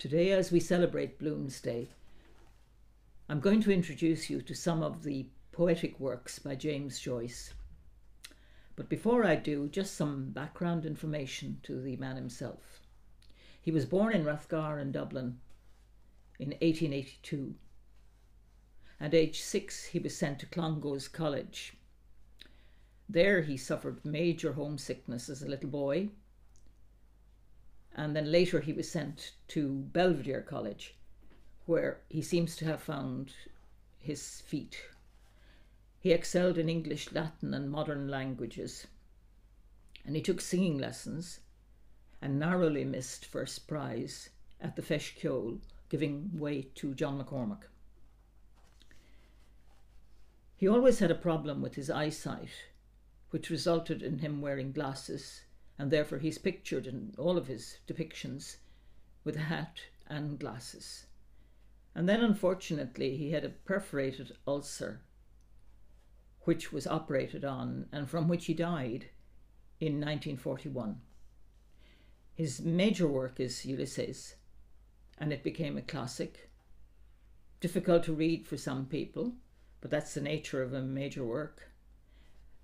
Today, as we celebrate Bloomsday, I'm going to introduce you to some of the poetic works by James Joyce. But before I do, just some background information to the man himself. He was born in Rathgar in Dublin in 1882. At age six, he was sent to Clongowes College. There, he suffered major homesickness as a little boy and then later he was sent to Belvedere College, where he seems to have found his feet. He excelled in English, Latin, and modern languages, and he took singing lessons and narrowly missed first prize at the Ceoil, giving way to John McCormack. He always had a problem with his eyesight, which resulted in him wearing glasses and therefore he's pictured in all of his depictions with a hat and glasses. And then, unfortunately, he had a perforated ulcer, which was operated on and from which he died in 1941. His major work is Ulysses, and it became a classic. Difficult to read for some people, but that's the nature of a major work.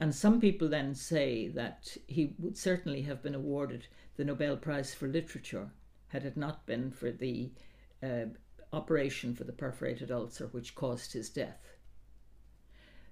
And some people then say that he would certainly have been awarded the Nobel Prize for Literature had it not been for the uh, operation for the perforated ulcer which caused his death.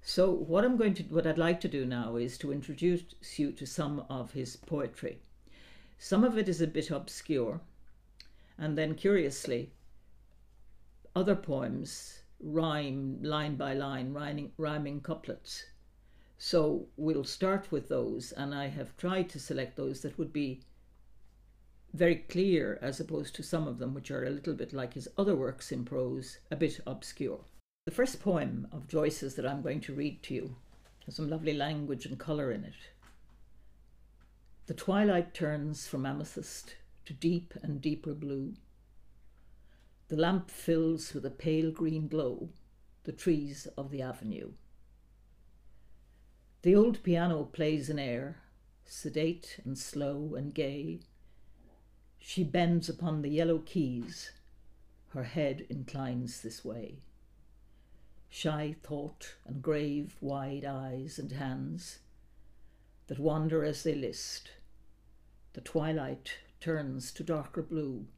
So what I'm going to what I'd like to do now is to introduce you to some of his poetry. Some of it is a bit obscure, and then curiously, other poems rhyme line by line, rhyming, rhyming couplets so we'll start with those, and I have tried to select those that would be very clear as opposed to some of them which are a little bit like his other works in prose, a bit obscure. The first poem of Joyce's that I'm going to read to you has some lovely language and colour in it. The twilight turns from amethyst to deep and deeper blue. The lamp fills with a pale green glow the trees of the avenue. The old piano plays an air, sedate and slow and gay. She bends upon the yellow keys, her head inclines this way. Shy thought and grave wide eyes and hands that wander as they list. The twilight turns to darker blue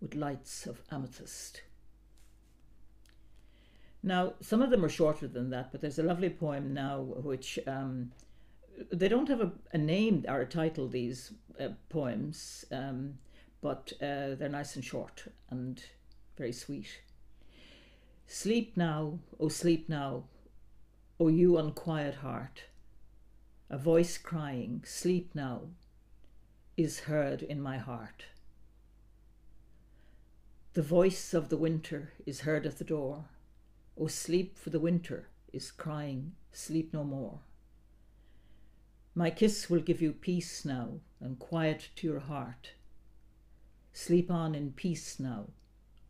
with lights of amethyst. Now, some of them are shorter than that, but there's a lovely poem now which um, they don't have a, a, name or a title, these uh, poems, um, but uh, they're nice and short and very sweet. Sleep now, oh sleep now, O oh you unquiet heart. A voice crying, Sleep now, is heard in my heart. The voice of the winter is heard at the door O sleep for the winter is crying, sleep no more. My kiss will give you peace now and quiet to your heart. Sleep on in peace now,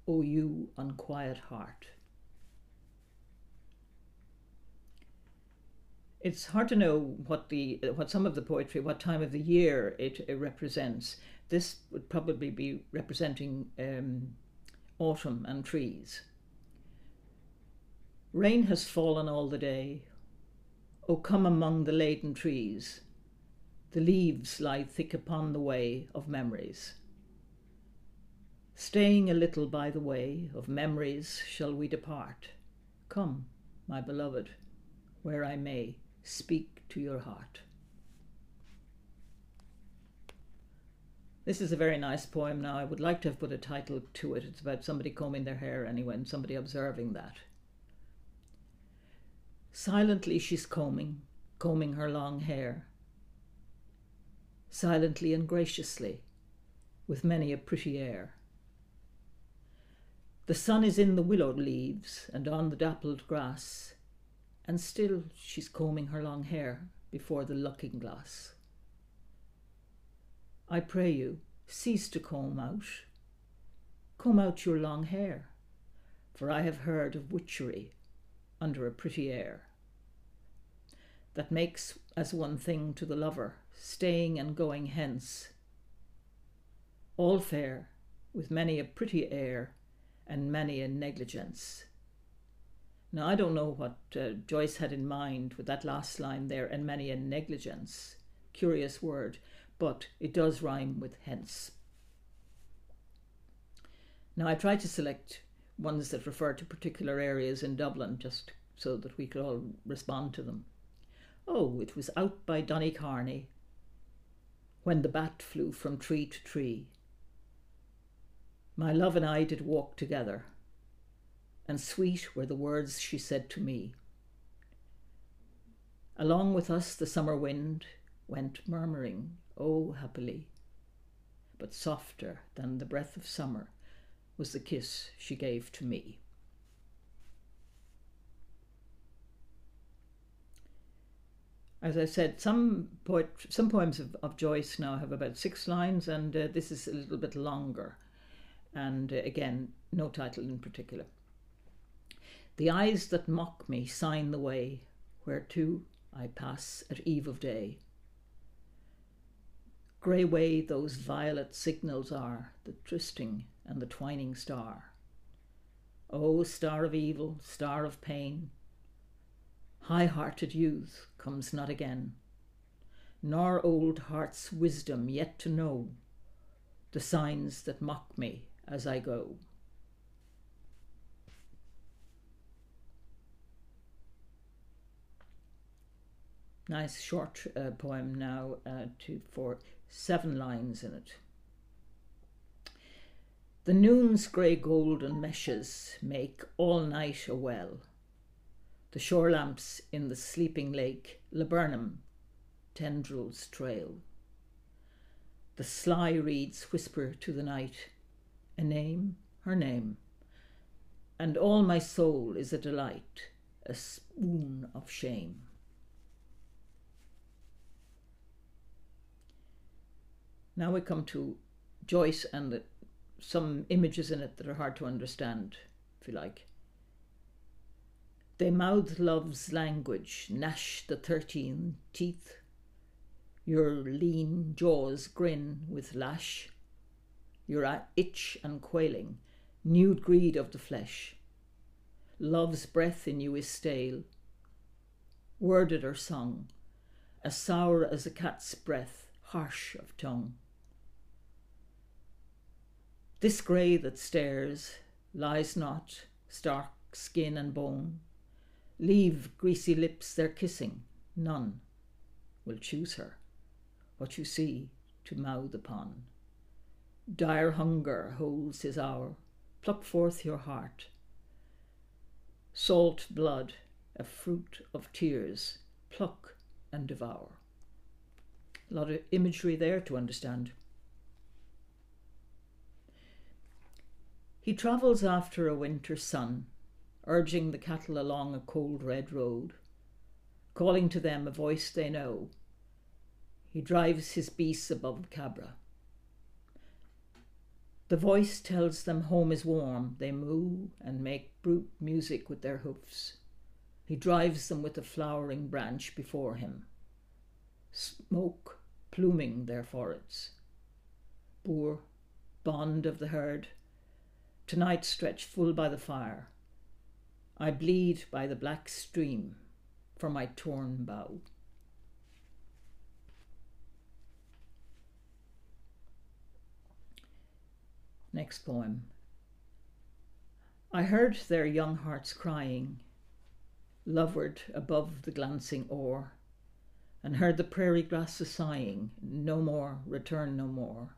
O you unquiet heart. It's hard to know what the what some of the poetry, what time of the year it, it represents. This would probably be representing um, autumn and trees. Rain has fallen all the day. O come among the laden trees. The leaves lie thick upon the way of memories. Staying a little by the way of memories shall we depart. Come, my beloved, where I may speak to your heart. This is a very nice poem now. I would like to have put a title to it. It's about somebody combing their hair anyway and somebody observing that. Silently she's combing, combing her long hair. Silently and graciously, with many a pretty air. The sun is in the willow leaves and on the dappled grass, and still she's combing her long hair before the looking glass. I pray you, cease to comb out. Comb out your long hair, for I have heard of witchery under a pretty air that makes as one thing to the lover, staying and going hence. All fair, with many a pretty air and many a negligence. Now, I don't know what uh, Joyce had in mind with that last line there, and many a negligence. Curious word, but it does rhyme with hence. Now, I tried to select ones that refer to particular areas in Dublin just so that we could all respond to them. Oh, it was out by Donnycarney when the bat flew from tree to tree. My love and I did walk together and sweet were the words she said to me. Along with us the summer wind went murmuring, oh happily, but softer than the breath of summer was the kiss she gave to me. As I said, some poet, some poems of, of Joyce now have about six lines, and uh, this is a little bit longer. And uh, again, no title in particular. The eyes that mock me sign the way whereto I pass at eve of day. Grey way those violet signals are, the trysting and the twining star. O star of evil, star of pain, high hearted youth comes not again, nor old heart's wisdom yet to know the signs that mock me as I go. nice short uh, poem now uh, to, for seven lines in it. The noon's grey golden meshes make all night a well. The shore lamps in the sleeping lake, laburnum, tendrils trail. The sly reeds whisper to the night, a name, her name, and all my soul is a delight, a spoon of shame. Now we come to Joyce and the, some images in it that are hard to understand, if you like. They mouth love's language, gnash the thirteen teeth. Your lean jaws grin with lash. Your itch and quailing, nude greed of the flesh. Love's breath in you is stale, worded or sung, as sour as a cat's breath, harsh of tongue. This grey that stares lies not, stark skin and bone. Leave greasy lips their kissing, none will choose her, what you see to mouth upon. Dire hunger holds his hour, pluck forth your heart. Salt blood, a fruit of tears, pluck and devour. A lot of imagery there to understand. He travels after a winter sun, urging the cattle along a cold red road, calling to them a voice they know. He drives his beasts above Cabra. The voice tells them home is warm. They moo and make brute music with their hoofs. He drives them with a flowering branch before him, smoke pluming their foreheads. Boor, bond of the herd, tonight stretched full by the fire. I bleed by the black stream for my torn bow. Next poem. I heard their young hearts crying, loveward above the glancing oar, and heard the prairie grasses sighing, No more, return no more.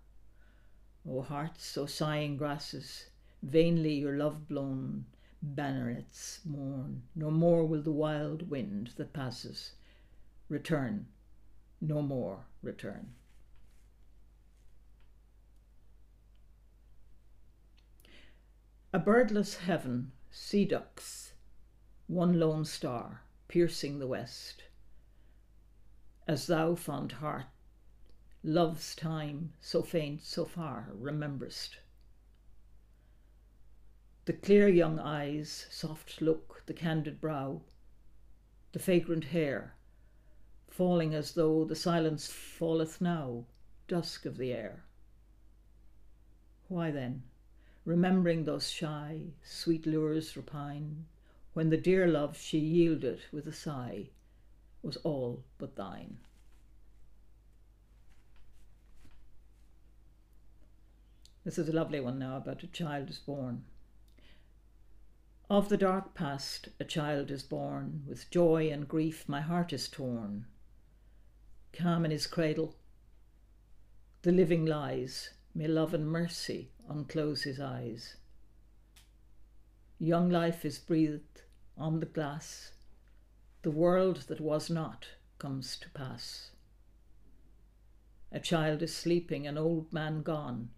O hearts, O sighing grasses, Vainly your love blown bannerets mourn. No more will the wild wind that passes return, no more return. A birdless heaven, sea ducks, one lone star piercing the west. As thou, fond heart, love's time, so faint, so far, rememberest. The clear young eyes, soft look, the candid brow, the fragrant hair, falling as though the silence falleth now, dusk of the air. Why then, remembering those shy, sweet lures repine, when the dear love she yielded with a sigh was all but thine. This is a lovely one now about a child is born. Of the dark past a child is born, with joy and grief my heart is torn. Calm in his cradle, the living lies, may love and mercy unclose his eyes. Young life is breathed on the glass, the world that was not comes to pass. A child is sleeping, an old man gone.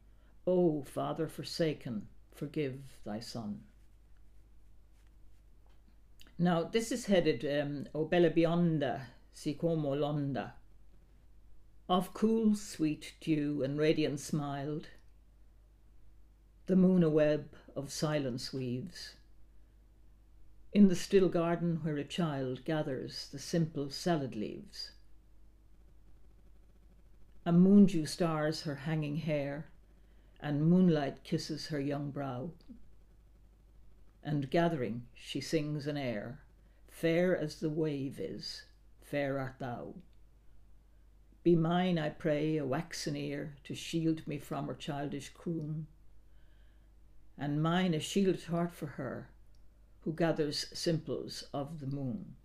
O Father forsaken, forgive thy Son. Now, this is headed um, O bella bionda, si como londa. Of cool, sweet dew and radiant mild, the moon a web of silence weaves. In the still garden where a child gathers the simple salad leaves. A moondew stars her hanging hair, and moonlight kisses her young brow. And gathering, she sings an air, fair as the wave is, fair art thou. Be mine, I pray, a waxen ear to shield me from her childish croon, and mine a shielded heart for her who gathers simples of the moon.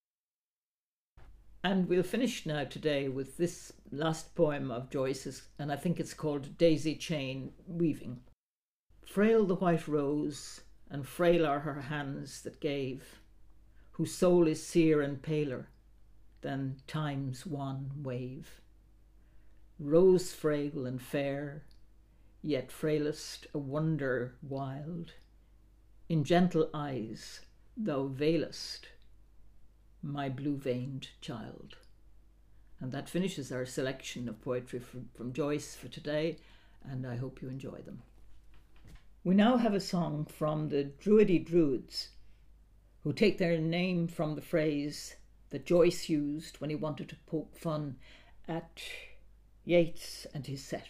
And we'll finish now today with this last poem of Joyce's, and I think it's called Daisy Chain Weaving. Frail the white rose, and frail are her hands that gave, whose soul is sear and paler than time's wan wave. Rose frail and fair, yet frailest a wonder wild, in gentle eyes thou veilest my blue veined child. And that finishes our selection of poetry from, from Joyce for today, and I hope you enjoy them. We now have a song from the Druidy Druids, who take their name from the phrase that Joyce used when he wanted to poke fun at Yeats and his set.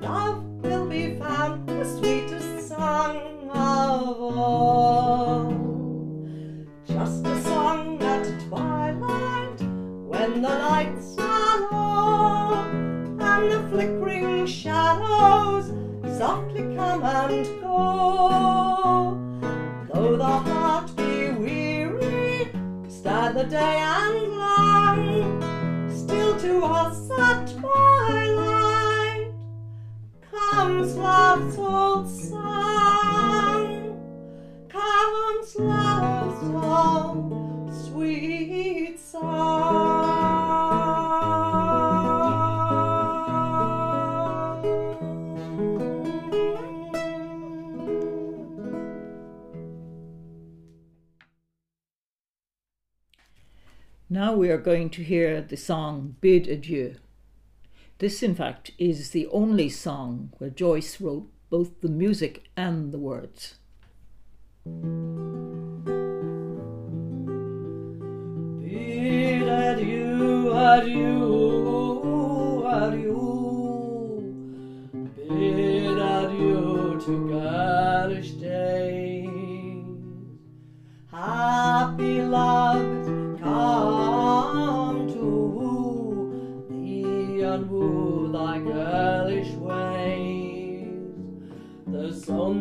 Love will be found the sweetest song of all. Just a song at twilight, when the lights are low, and the flickering shadows softly come and go. Though the heart be weary, sad the day and song, comes sweet song. Now we are going to hear the song Bid Adieu. This, in fact, is the only song where Joyce wrote both the music and the words. Adieu, adieu, adieu. Adieu to girlish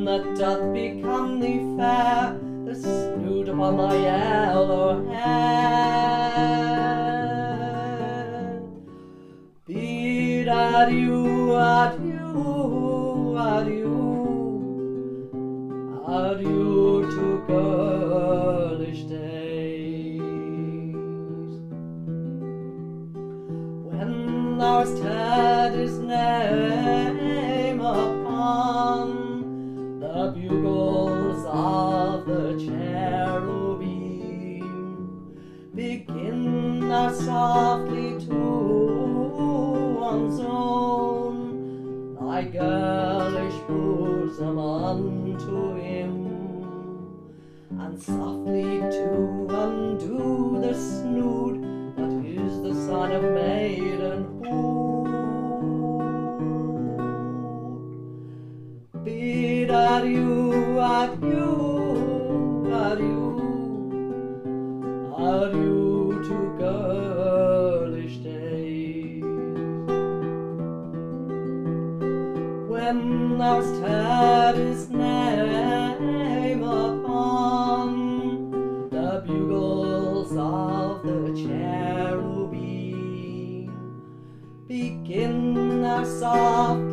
that doth become thee fair, the snood upon thy yellow head. Bosom unto him, and softly to undo the snood that is the son of maidenhood. Bid adieu, adieu, When thou'st heard his name upon the bugles of the cherubim, begin thou softly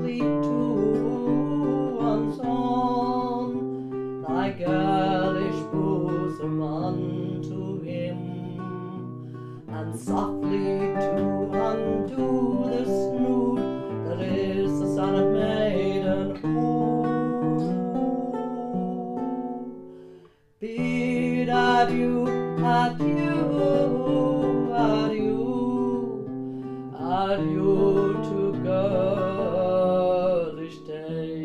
adieu, adieu, adieu, adieu to girlish days.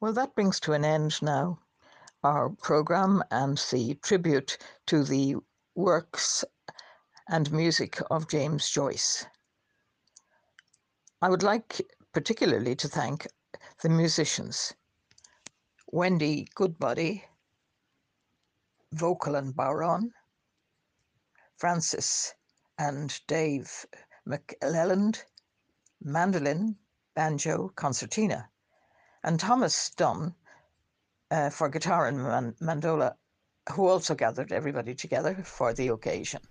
Well, that brings to an end now our program and the tribute to the works and music of James Joyce. I would like particularly to thank the musicians Wendy Goodbody, vocal and bodhrán, Francis and Dave McLelland, mandolin, banjo, concertina, and Thomas Dunn uh, for guitar and man- mandola, who also gathered everybody together for the occasion.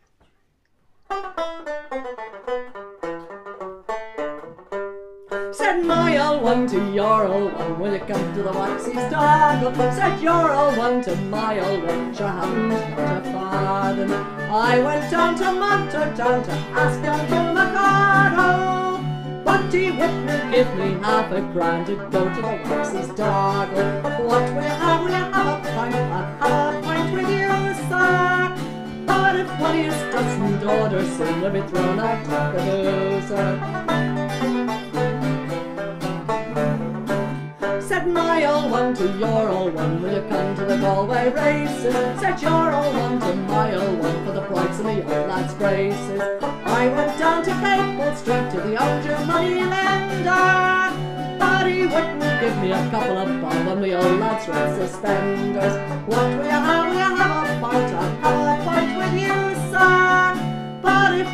Said my old one to your old one, will you come to the Waxy's Dargle? Said your old one to my old one, sure haven't got a farthing. I went down to Monto town to ask to McArdle, but he wouldn't give me half a grand to go to the Waxy's Dargle. What we have, we have a pint, One of doesn't order soon, you'll be thrown out of the loser. Said my old one to your old one, will you come to the Galway races? Said your old one to my old one for the price of the old lad's braces. I went down to Capel Street to the old Jew money lender, he wouldn't give me a couple of bob on the old lad's red suspenders. What will you have? Will you have a pint? I'll have a pint with you,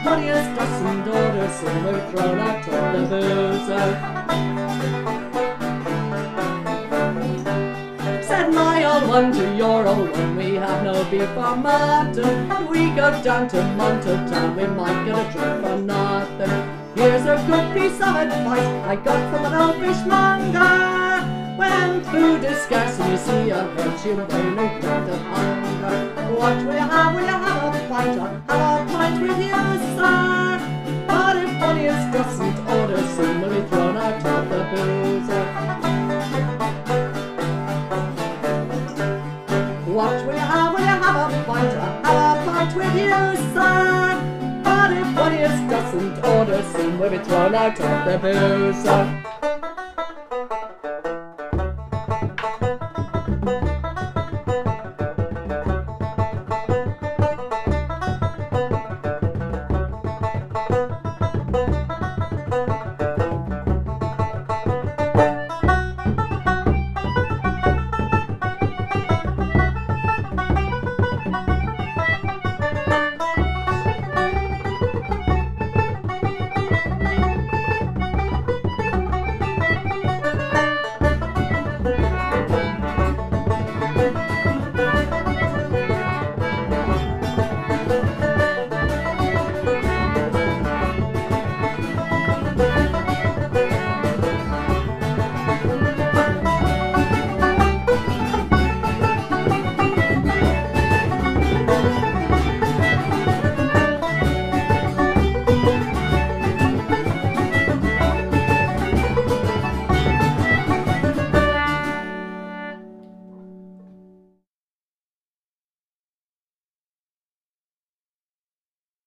money is doesn't we're thrown out of the boozer. Said my old one to your old one, we have no beef or mutton. We go down to Monto town, we might get a drink for nothing. Here's a good piece of advice I got from an old fishmonger. When food is scarce and you see a hurt, you may dread of hunger. What will you have? Will you have a? I'll have a with you, sir. But if funniest doesn't order soon will be thrown out of the boozer. What will you have? Will you have a pint? I'll have a pint with you, sir. But if funniest doesn't order soon will be thrown out of the boozer.